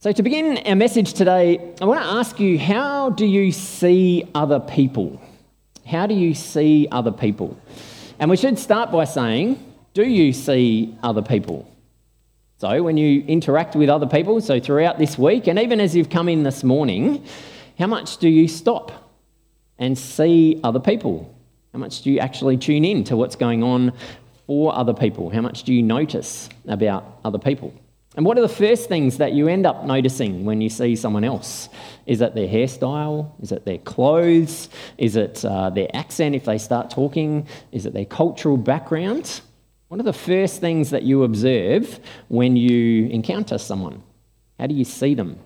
So, to begin our message today, I want to ask you how do you see other people? How do you see other people? And we should start by saying, do you see other people? So, when you interact with other people, so throughout this week, and even as you've come in this morning, how much do you stop and see other people? How much do you actually tune in to what's going on for other people? How much do you notice about other people? And what are the first things that you end up noticing when you see someone else? Is it their hairstyle? Is it their clothes? Is it uh, their accent if they start talking? Is it their cultural background? What are the first things that you observe when you encounter someone? How do you see them?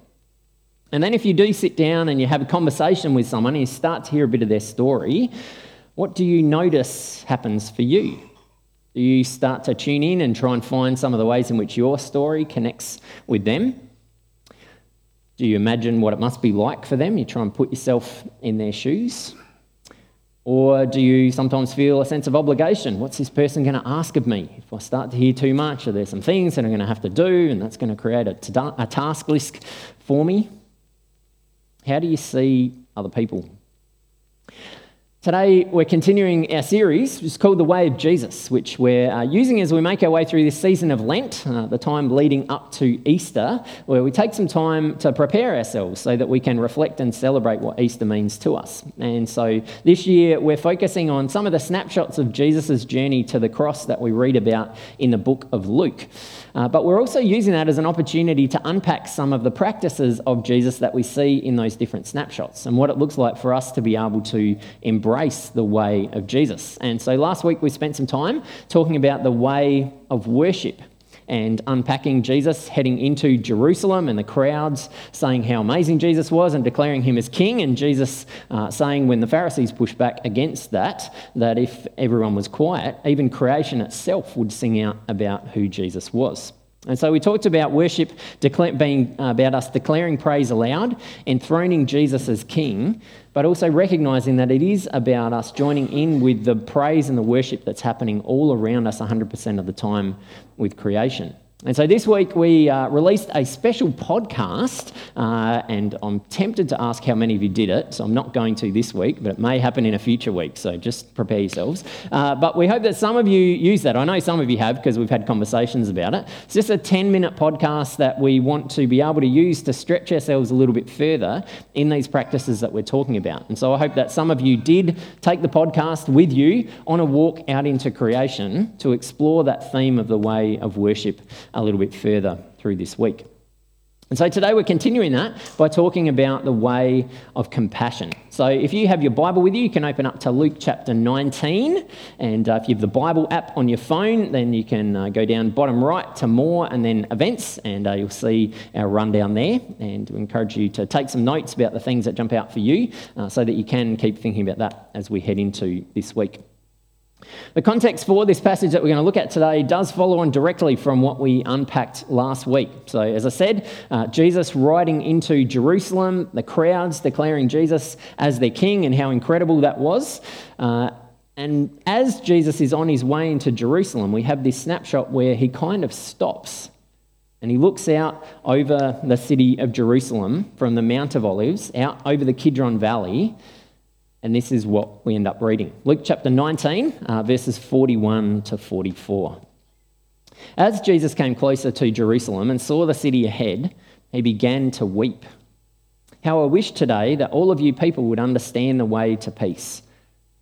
And then, if you do sit down and you have a conversation with someone and you start to hear a bit of their story, what do you notice happens for you? Do you start to tune in and try and find some of the ways in which your story connects with them? Do you imagine what it must be like for them? You try and put yourself in their shoes? Or do you sometimes feel a sense of obligation? What's this person going to ask of me? If I start to hear too much, are there some things that I'm going to have to do and that's going to create a, a task list for me? How do you see other people? Today, we're continuing our series, which is called The Way of Jesus, which we're uh, using as we make our way through this season of Lent, uh, the time leading up to Easter, where we take some time to prepare ourselves so that we can reflect and celebrate what Easter means to us. And so this year, we're focusing on some of the snapshots of Jesus' journey to the cross that we read about in the book of Luke. Uh, but we're also using that as an opportunity to unpack some of the practices of Jesus that we see in those different snapshots and what it looks like for us to be able to embrace the way of Jesus. And so last week we spent some time talking about the way of worship and unpacking Jesus heading into Jerusalem and the crowds saying how amazing Jesus was and declaring him as king. And Jesus uh, saying, when the Pharisees pushed back against that, that if everyone was quiet, even creation itself would sing out about who Jesus was. And so we talked about worship being uh, about us declaring praise aloud, enthroning Jesus as King, but also recognizing that it is about us joining in with the praise and the worship that's happening all around us 100% of the time with creation. And so this week we uh, released a special podcast, uh, and I'm tempted to ask how many of you did it. So I'm not going to this week, but it may happen in a future week. So just prepare yourselves. Uh, but we hope that some of you use that. I know some of you have because we've had conversations about it. It's just a 10 minute podcast that we want to be able to use to stretch ourselves a little bit further in these practices that we're talking about. And so I hope that some of you did take the podcast with you on a walk out into creation to explore that theme of the way of worship a little bit further through this week. And so today we're continuing that by talking about the way of compassion. So if you have your Bible with you, you can open up to Luke chapter 19. And uh, if you have the Bible app on your phone, then you can uh, go down bottom right to more and then events, and uh, you'll see our rundown there. And we encourage you to take some notes about the things that jump out for you uh, so that you can keep thinking about that as we head into this week. The context for this passage that we're going to look at today does follow on directly from what we unpacked last week. So, as I said, uh, Jesus riding into Jerusalem, the crowds declaring Jesus as their king and how incredible that was. Uh, and as Jesus is on his way into Jerusalem, we have this snapshot where he kind of stops and he looks out over the city of Jerusalem from the Mount of Olives, out over the Kidron Valley and this is what we end up reading Luke chapter 19, uh, verses 41 to 44. As Jesus came closer to Jerusalem and saw the city ahead, he began to weep. How I wish today that all of you people would understand the way to peace.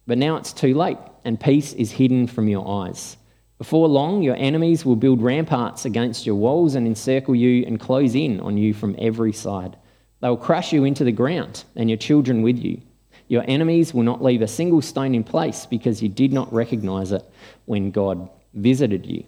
But now it's too late, and peace is hidden from your eyes. Before long, your enemies will build ramparts against your walls and encircle you and close in on you from every side. They will crush you into the ground, and your children with you. Your enemies will not leave a single stone in place because you did not recognize it when God visited you.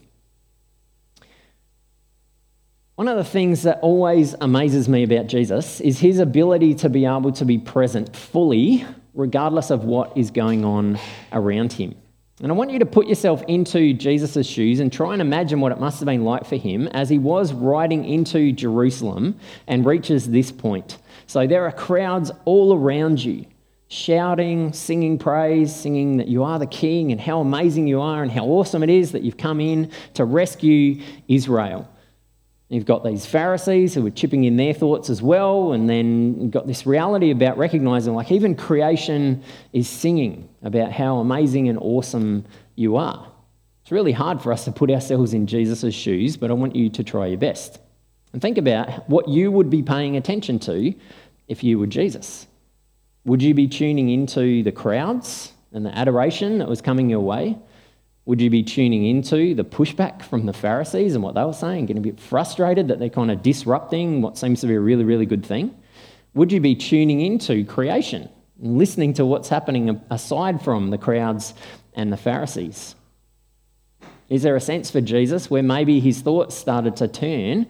One of the things that always amazes me about Jesus is his ability to be able to be present fully, regardless of what is going on around him. And I want you to put yourself into Jesus' shoes and try and imagine what it must have been like for him as he was riding into Jerusalem and reaches this point. So there are crowds all around you shouting, singing praise, singing that you are the king and how amazing you are and how awesome it is that you've come in to rescue Israel. You've got these Pharisees who are chipping in their thoughts as well, and then you've got this reality about recognizing, like, even creation is singing about how amazing and awesome you are. It's really hard for us to put ourselves in Jesus' shoes, but I want you to try your best. And think about what you would be paying attention to if you were Jesus. Would you be tuning into the crowds and the adoration that was coming your way? Would you be tuning into the pushback from the Pharisees and what they were saying, getting a bit frustrated that they're kind of disrupting what seems to be a really, really good thing? Would you be tuning into creation and listening to what's happening aside from the crowds and the Pharisees? Is there a sense for Jesus where maybe his thoughts started to turn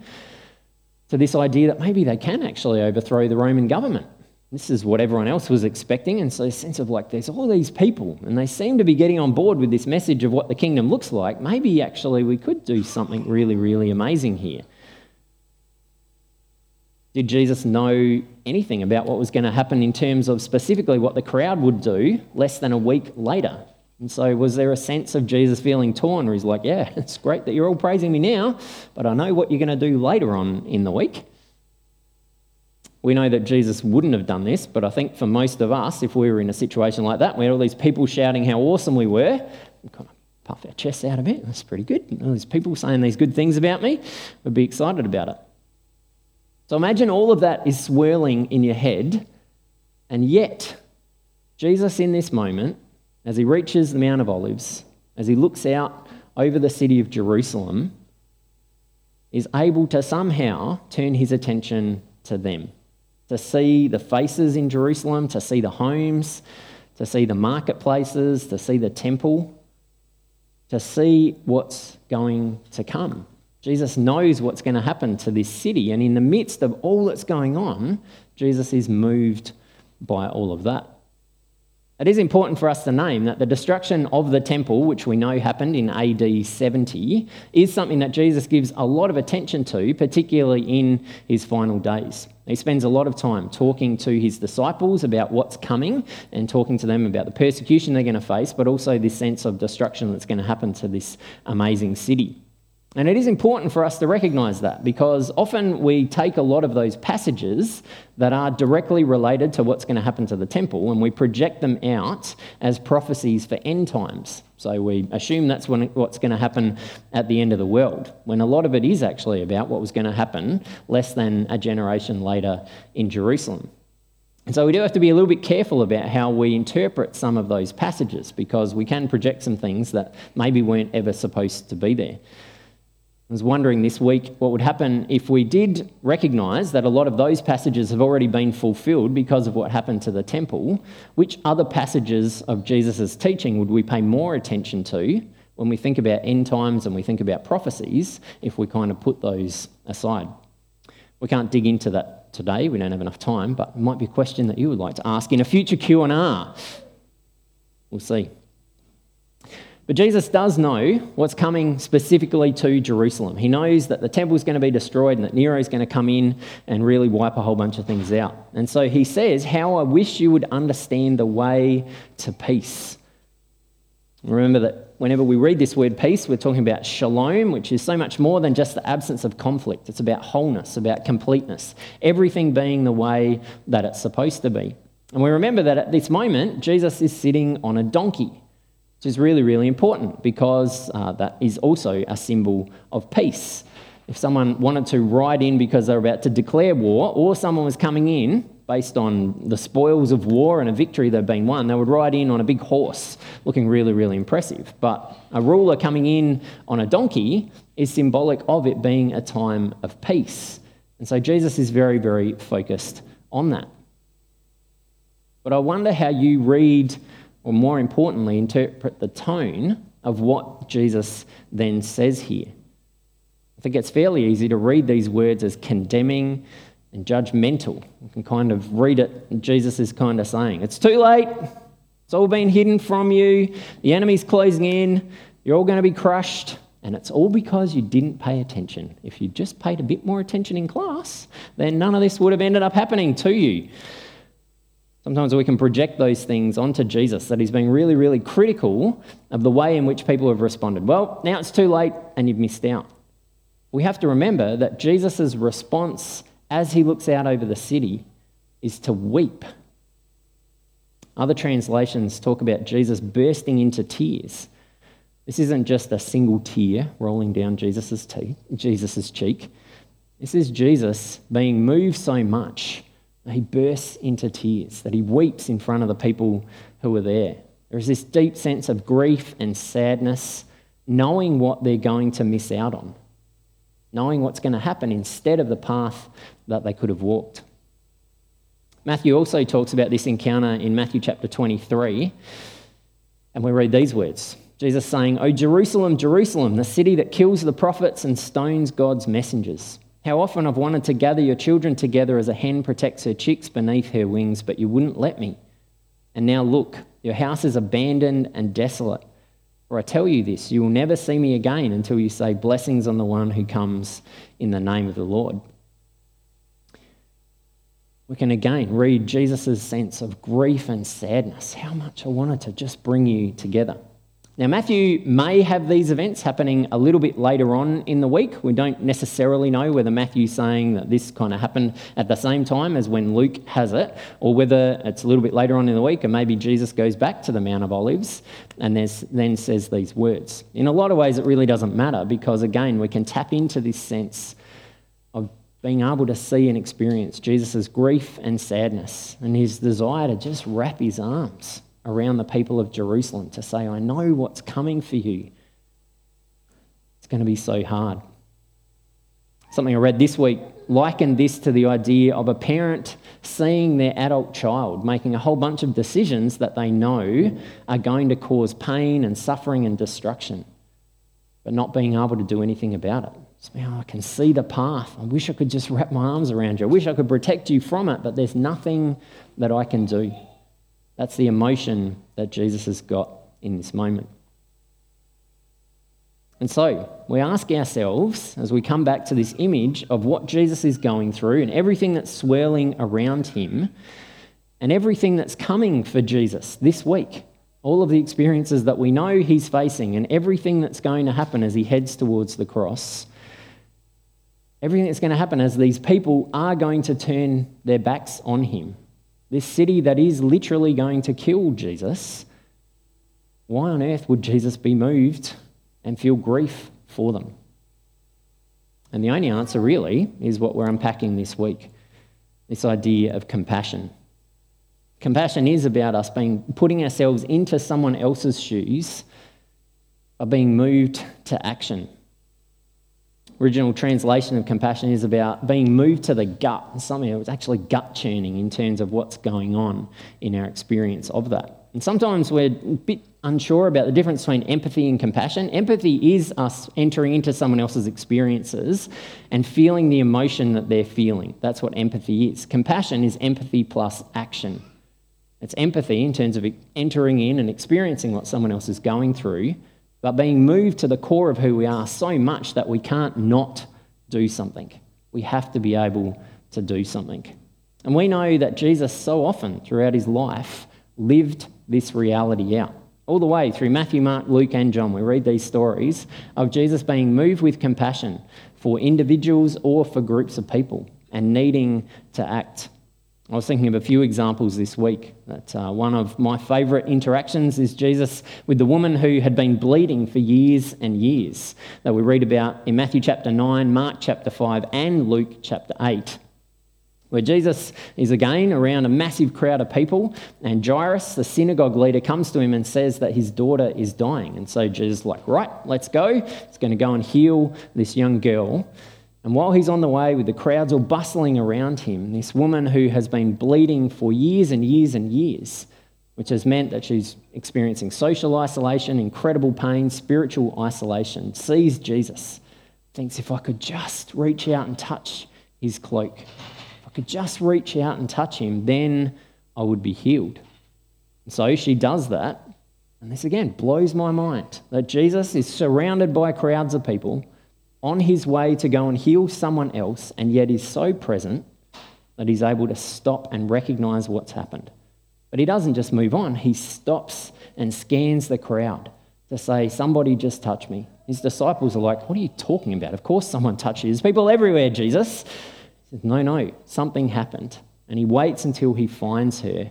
to this idea that maybe they can actually overthrow the Roman government? This is what everyone else was expecting. And so, a sense of like, there's all these people, and they seem to be getting on board with this message of what the kingdom looks like. Maybe actually we could do something really, really amazing here. Did Jesus know anything about what was going to happen in terms of specifically what the crowd would do less than a week later? And so, was there a sense of Jesus feeling torn where he's like, Yeah, it's great that you're all praising me now, but I know what you're going to do later on in the week? We know that Jesus wouldn't have done this, but I think for most of us, if we were in a situation like that, we had all these people shouting how awesome we were, we kind of puff our chests out a bit. That's pretty good. All these people saying these good things about me, we'd be excited about it. So imagine all of that is swirling in your head, and yet, Jesus in this moment, as he reaches the Mount of Olives, as he looks out over the city of Jerusalem, is able to somehow turn his attention to them to see the faces in Jerusalem, to see the homes, to see the marketplaces, to see the temple, to see what's going to come. Jesus knows what's going to happen to this city, and in the midst of all that's going on, Jesus is moved by all of that. It is important for us to name that the destruction of the temple, which we know happened in AD 70, is something that Jesus gives a lot of attention to, particularly in his final days. He spends a lot of time talking to his disciples about what's coming and talking to them about the persecution they're going to face, but also this sense of destruction that's going to happen to this amazing city. And it is important for us to recognize that because often we take a lot of those passages that are directly related to what's going to happen to the temple and we project them out as prophecies for end times. So we assume that's when, what's going to happen at the end of the world, when a lot of it is actually about what was going to happen less than a generation later in Jerusalem. And so we do have to be a little bit careful about how we interpret some of those passages because we can project some things that maybe weren't ever supposed to be there. I was wondering this week what would happen if we did recognise that a lot of those passages have already been fulfilled because of what happened to the temple. Which other passages of Jesus' teaching would we pay more attention to when we think about end times and we think about prophecies if we kind of put those aside? We can't dig into that today, we don't have enough time, but it might be a question that you would like to ask in a future Q&R. We'll see. But Jesus does know what's coming specifically to Jerusalem. He knows that the temple is going to be destroyed and that Nero is going to come in and really wipe a whole bunch of things out. And so he says, How I wish you would understand the way to peace. Remember that whenever we read this word peace, we're talking about shalom, which is so much more than just the absence of conflict. It's about wholeness, about completeness, everything being the way that it's supposed to be. And we remember that at this moment, Jesus is sitting on a donkey which is really, really important because uh, that is also a symbol of peace. If someone wanted to ride in because they're about to declare war, or someone was coming in based on the spoils of war and a victory they'd been won, they would ride in on a big horse, looking really, really impressive. But a ruler coming in on a donkey is symbolic of it being a time of peace. And so Jesus is very, very focused on that. But I wonder how you read or more importantly, interpret the tone of what Jesus then says here. I think it's fairly easy to read these words as condemning and judgmental. You can kind of read it, Jesus is kind of saying, It's too late. It's all been hidden from you. The enemy's closing in. You're all going to be crushed. And it's all because you didn't pay attention. If you just paid a bit more attention in class, then none of this would have ended up happening to you. Sometimes we can project those things onto Jesus, that he's being really, really critical of the way in which people have responded. Well, now it's too late and you've missed out. we have to remember that Jesus' response as he looks out over the city is to weep. Other translations talk about Jesus bursting into tears. This isn't just a single tear rolling down Jesus' Jesus's cheek. This is Jesus being moved so much he bursts into tears, that he weeps in front of the people who are there. There is this deep sense of grief and sadness, knowing what they're going to miss out on, knowing what's going to happen instead of the path that they could have walked. Matthew also talks about this encounter in Matthew chapter 23, and we read these words Jesus saying, O Jerusalem, Jerusalem, the city that kills the prophets and stones God's messengers. How often I've wanted to gather your children together as a hen protects her chicks beneath her wings, but you wouldn't let me. And now look, your house is abandoned and desolate. For I tell you this, you will never see me again until you say, Blessings on the one who comes in the name of the Lord. We can again read Jesus' sense of grief and sadness. How much I wanted to just bring you together. Now, Matthew may have these events happening a little bit later on in the week. We don't necessarily know whether Matthew's saying that this kind of happened at the same time as when Luke has it, or whether it's a little bit later on in the week and maybe Jesus goes back to the Mount of Olives and then says these words. In a lot of ways, it really doesn't matter because, again, we can tap into this sense of being able to see and experience Jesus' grief and sadness and his desire to just wrap his arms around the people of Jerusalem to say, I know what's coming for you. It's going to be so hard. Something I read this week likened this to the idea of a parent seeing their adult child making a whole bunch of decisions that they know are going to cause pain and suffering and destruction, but not being able to do anything about it. Oh, I can see the path. I wish I could just wrap my arms around you. I wish I could protect you from it, but there's nothing that I can do. That's the emotion that Jesus has got in this moment. And so we ask ourselves, as we come back to this image of what Jesus is going through and everything that's swirling around him and everything that's coming for Jesus this week, all of the experiences that we know he's facing and everything that's going to happen as he heads towards the cross, everything that's going to happen as these people are going to turn their backs on him this city that is literally going to kill Jesus, why on earth would Jesus be moved and feel grief for them? And the only answer, really, is what we're unpacking this week this idea of compassion. Compassion is about us being putting ourselves into someone else's shoes, of being moved to action original translation of compassion is about being moved to the gut, something that was actually gut churning in terms of what's going on in our experience of that. And sometimes we're a bit unsure about the difference between empathy and compassion. Empathy is us entering into someone else's experiences and feeling the emotion that they're feeling. That's what empathy is. Compassion is empathy plus action. It's empathy in terms of entering in and experiencing what someone else is going through, but being moved to the core of who we are so much that we can't not do something. We have to be able to do something. And we know that Jesus, so often throughout his life, lived this reality out. All the way through Matthew, Mark, Luke, and John, we read these stories of Jesus being moved with compassion for individuals or for groups of people and needing to act I was thinking of a few examples this week. That uh, one of my favourite interactions is Jesus with the woman who had been bleeding for years and years, that we read about in Matthew chapter 9, Mark chapter 5, and Luke chapter 8. Where Jesus is again around a massive crowd of people, and Jairus, the synagogue leader, comes to him and says that his daughter is dying. And so Jesus is like, right, let's go. He's going to go and heal this young girl. And while he's on the way with the crowds all bustling around him, this woman who has been bleeding for years and years and years, which has meant that she's experiencing social isolation, incredible pain, spiritual isolation, sees Jesus, thinks, if I could just reach out and touch his cloak, if I could just reach out and touch him, then I would be healed. And so she does that. And this again blows my mind that Jesus is surrounded by crowds of people on his way to go and heal someone else, and yet is so present that he's able to stop and recognize what's happened. But he doesn't just move on, he stops and scans the crowd to say, Somebody just touched me. His disciples are like, What are you talking about? Of course, someone touched you. There's people everywhere, Jesus. He says, No, no, something happened. And he waits until he finds her,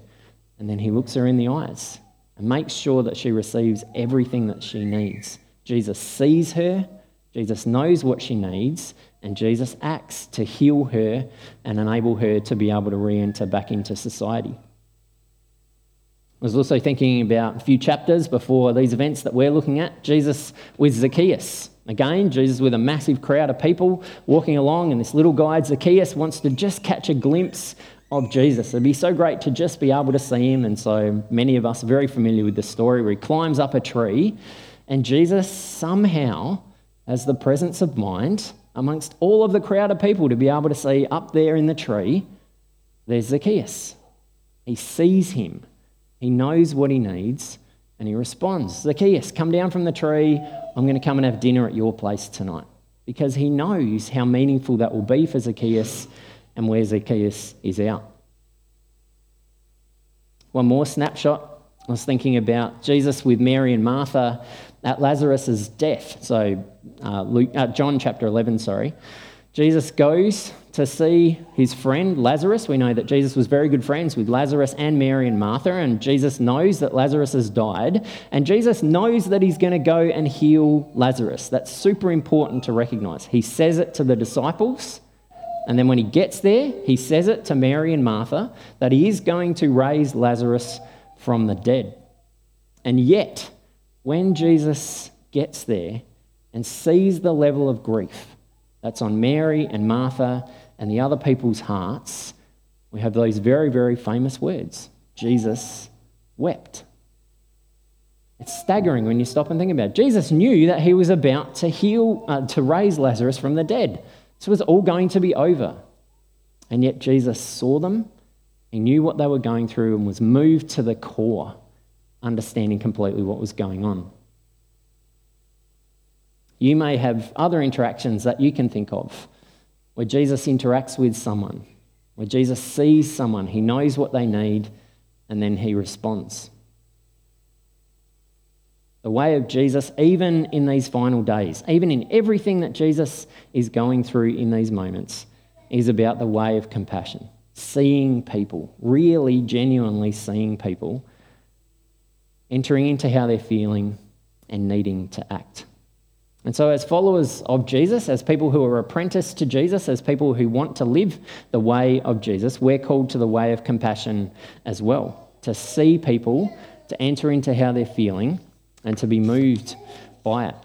and then he looks her in the eyes and makes sure that she receives everything that she needs. Jesus sees her, Jesus knows what she needs, and Jesus acts to heal her and enable her to be able to re enter back into society. I was also thinking about a few chapters before these events that we're looking at. Jesus with Zacchaeus. Again, Jesus with a massive crowd of people walking along, and this little guy, Zacchaeus, wants to just catch a glimpse of Jesus. It'd be so great to just be able to see him. And so many of us are very familiar with the story where he climbs up a tree, and Jesus somehow has the presence of mind amongst all of the crowd of people to be able to see up there in the tree, there's Zacchaeus. He sees him he knows what he needs and he responds Zacchaeus, come down from the tree. I'm going to come and have dinner at your place tonight. Because he knows how meaningful that will be for Zacchaeus and where Zacchaeus is out. One more snapshot. I was thinking about Jesus with Mary and Martha at Lazarus' death. So, uh, Luke, uh, John chapter 11, sorry. Jesus goes to see his friend Lazarus. We know that Jesus was very good friends with Lazarus and Mary and Martha, and Jesus knows that Lazarus has died, and Jesus knows that he's going to go and heal Lazarus. That's super important to recognize. He says it to the disciples, and then when he gets there, he says it to Mary and Martha that he is going to raise Lazarus from the dead. And yet, when Jesus gets there and sees the level of grief, that's on Mary and Martha and the other people's hearts. We have those very, very famous words Jesus wept. It's staggering when you stop and think about it. Jesus knew that he was about to heal, uh, to raise Lazarus from the dead. This was all going to be over. And yet Jesus saw them, he knew what they were going through, and was moved to the core, understanding completely what was going on. You may have other interactions that you can think of where Jesus interacts with someone, where Jesus sees someone, he knows what they need, and then he responds. The way of Jesus, even in these final days, even in everything that Jesus is going through in these moments, is about the way of compassion. Seeing people, really genuinely seeing people, entering into how they're feeling, and needing to act. And so, as followers of Jesus, as people who are apprenticed to Jesus, as people who want to live the way of Jesus, we're called to the way of compassion as well. To see people, to enter into how they're feeling, and to be moved by it.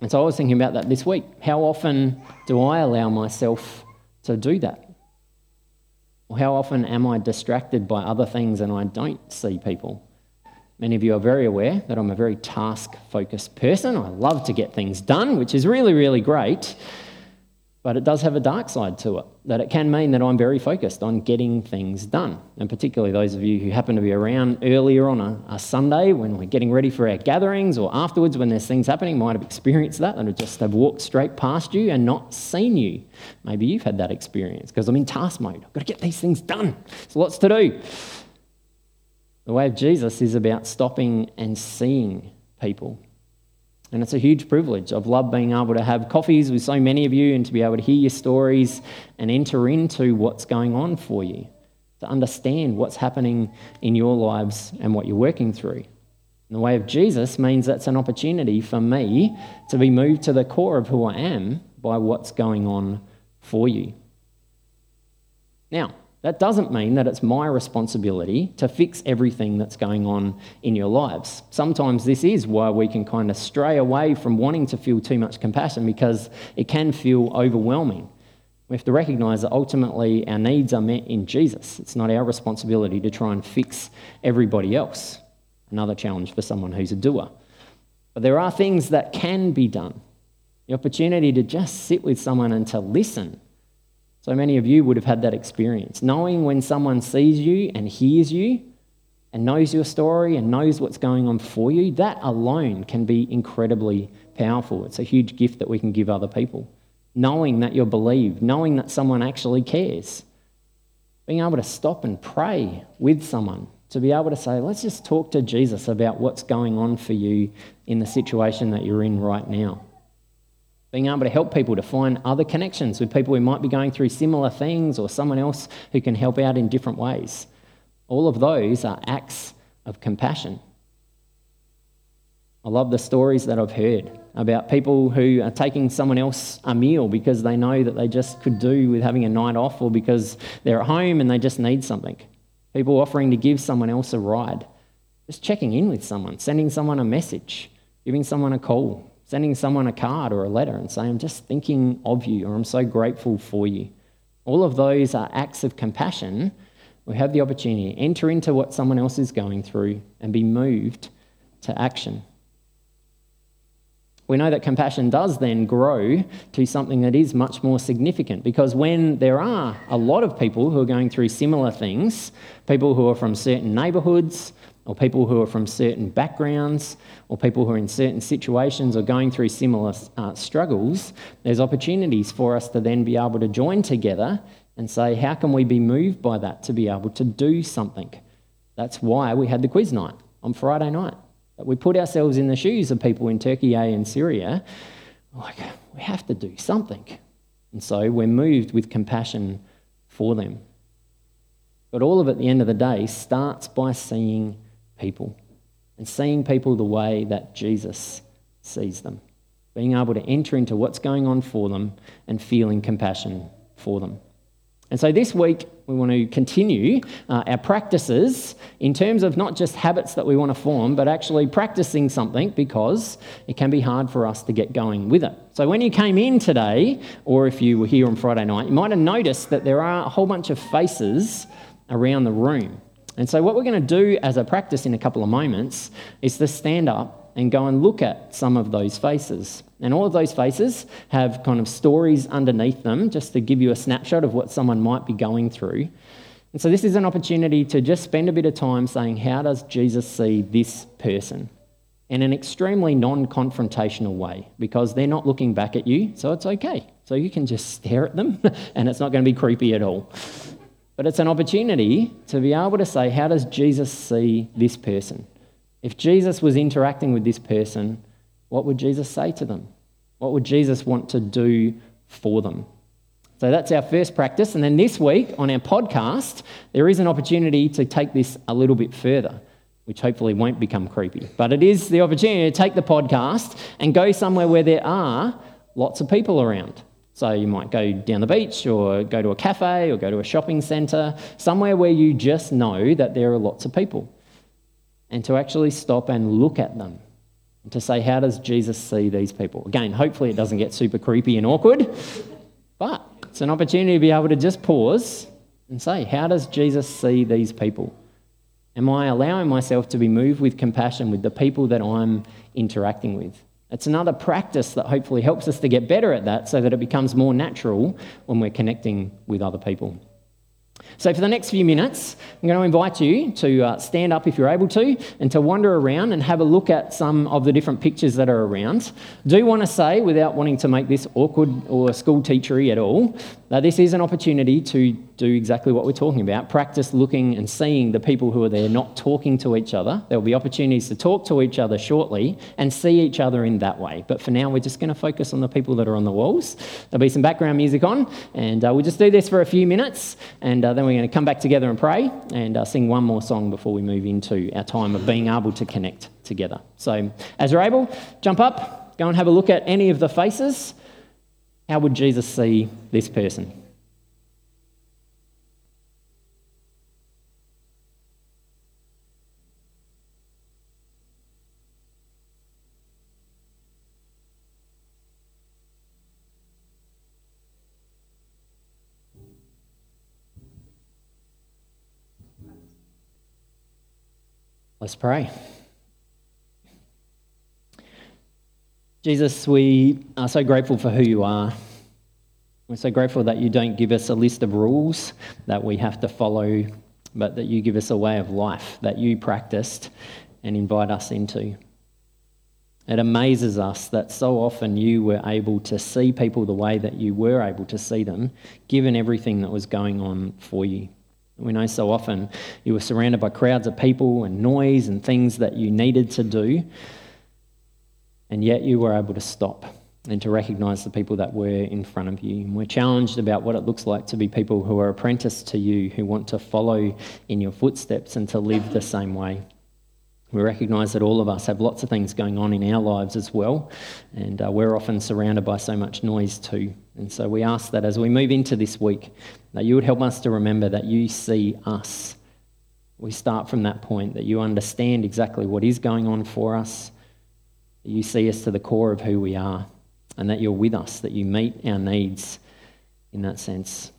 And so, I was thinking about that this week. How often do I allow myself to do that? Or how often am I distracted by other things and I don't see people? Many of you are very aware that I'm a very task focused person. I love to get things done, which is really, really great. But it does have a dark side to it, that it can mean that I'm very focused on getting things done. And particularly those of you who happen to be around earlier on a, a Sunday when we're getting ready for our gatherings or afterwards when there's things happening might have experienced that and just have walked straight past you and not seen you. Maybe you've had that experience because I'm in task mode. I've got to get these things done. There's lots to do. The way of Jesus is about stopping and seeing people. And it's a huge privilege. I've loved being able to have coffees with so many of you and to be able to hear your stories and enter into what's going on for you, to understand what's happening in your lives and what you're working through. And the way of Jesus means that's an opportunity for me to be moved to the core of who I am by what's going on for you. Now, that doesn't mean that it's my responsibility to fix everything that's going on in your lives. Sometimes this is why we can kind of stray away from wanting to feel too much compassion because it can feel overwhelming. We have to recognize that ultimately our needs are met in Jesus. It's not our responsibility to try and fix everybody else. Another challenge for someone who's a doer. But there are things that can be done. The opportunity to just sit with someone and to listen so many of you would have had that experience. Knowing when someone sees you and hears you and knows your story and knows what's going on for you, that alone can be incredibly powerful. It's a huge gift that we can give other people. Knowing that you're believed, knowing that someone actually cares. Being able to stop and pray with someone to be able to say, let's just talk to Jesus about what's going on for you in the situation that you're in right now. Being able to help people to find other connections with people who might be going through similar things or someone else who can help out in different ways. All of those are acts of compassion. I love the stories that I've heard about people who are taking someone else a meal because they know that they just could do with having a night off or because they're at home and they just need something. People offering to give someone else a ride. Just checking in with someone, sending someone a message, giving someone a call, sending someone a card or a letter and saying, I'm just thinking of you or I'm so grateful for you. All of those are acts of compassion. We have the opportunity to enter into what someone else is going through and be moved to action we know that compassion does then grow to something that is much more significant because when there are a lot of people who are going through similar things, people who are from certain neighbourhoods, or people who are from certain backgrounds, or people who are in certain situations or going through similar uh, struggles, there's opportunities for us to then be able to join together and say, how can we be moved by that to be able to do something? That's why we had the quiz night on Friday night. We put ourselves in the shoes of people in Türkiye and Syria, like, we have to do something. And so we're moved with compassion for them. But all of it at the end of the day starts by seeing people and seeing people the way that Jesus sees them, being able to enter into what's going on for them and feeling compassion for them. And so this week, we want to continue uh, our practices in terms of not just habits that we want to form, but actually practicing something because it can be hard for us to get going with it. So, when you came in today, or if you were here on Friday night, you might have noticed that there are a whole bunch of faces around the room. And so, what we're going to do as a practice in a couple of moments is to stand up and go and look at some of those faces. And all of those faces have kind of stories underneath them just to give you a snapshot of what someone might be going through. And so, this is an opportunity to just spend a bit of time saying, How does Jesus see this person? In an extremely non confrontational way, because they're not looking back at you, so it's okay. So, you can just stare at them, and it's not going to be creepy at all. But it's an opportunity to be able to say, How does Jesus see this person? If Jesus was interacting with this person, what would Jesus say to them? What would Jesus want to do for them? So that's our first practice. And then this week on our podcast, there is an opportunity to take this a little bit further, which hopefully won't become creepy. But it is the opportunity to take the podcast and go somewhere where there are lots of people around. So you might go down the beach or go to a cafe or go to a shopping centre, somewhere where you just know that there are lots of people and to actually stop and look at them and to say, how does Jesus see these people? Again, hopefully it doesn't get super creepy and awkward, but it's an opportunity to be able to just pause and say, how does Jesus see these people? Am I allowing myself to be moved with compassion with the people that I'm interacting with? It's another practice that hopefully helps us to get better at that so that it becomes more natural when we're connecting with other people. So, for the next few minutes, I'm going to invite you to uh, stand up if you're able to and to wander around and have a look at some of the different pictures that are around. Do want to say, without wanting to make this awkward or school teachery at all, that this is an opportunity to do exactly what we're talking about practice looking and seeing the people who are there not talking to each other. There will be opportunities to talk to each other shortly and see each other in that way. But for now, we're just going to focus on the people that are on the walls. There'll be some background music on, and uh, we'll just do this for a few minutes, and uh, then we're going to come back together and pray and uh, sing one more song before we move into our time of being able to connect together. So, as you're able, jump up, go and have a look at any of the faces. How would Jesus see this person? Let's pray. Jesus, we are so grateful for who you are. We're so grateful that you don't give us a list of rules that we have to follow, but that you give us a way of life that you practiced and invite us into. It amazes us that so often you were able to see people the way that you were able to see them, given everything that was going on for you. We know so often you were surrounded by crowds of people and noise and things that you needed to do, and yet you were able to stop and to recognize the people that were in front of you. And we're challenged about what it looks like to be people who are apprenticed to you, who want to follow in your footsteps and to live the same way. We recognize that all of us have lots of things going on in our lives as well, and uh, we're often surrounded by so much noise too. And so we ask that as we move into this week, that you would help us to remember that you see us. We start from that point, that you understand exactly what is going on for us, you see us to the core of who we are, and that you're with us, that you meet our needs in that sense.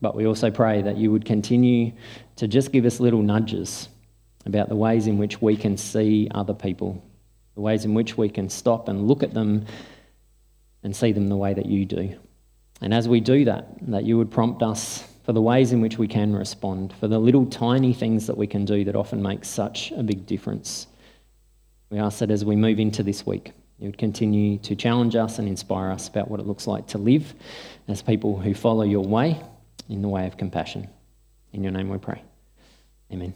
But we also pray that you would continue to just give us little nudges about the ways in which we can see other people, the ways in which we can stop and look at them and see them the way that you do. And as we do that, that you would prompt us for the ways in which we can respond, for the little tiny things that we can do that often make such a big difference. We ask that as we move into this week, you would continue to challenge us and inspire us about what it looks like to live as people who follow your way in the way of compassion. In your name we pray. Amen.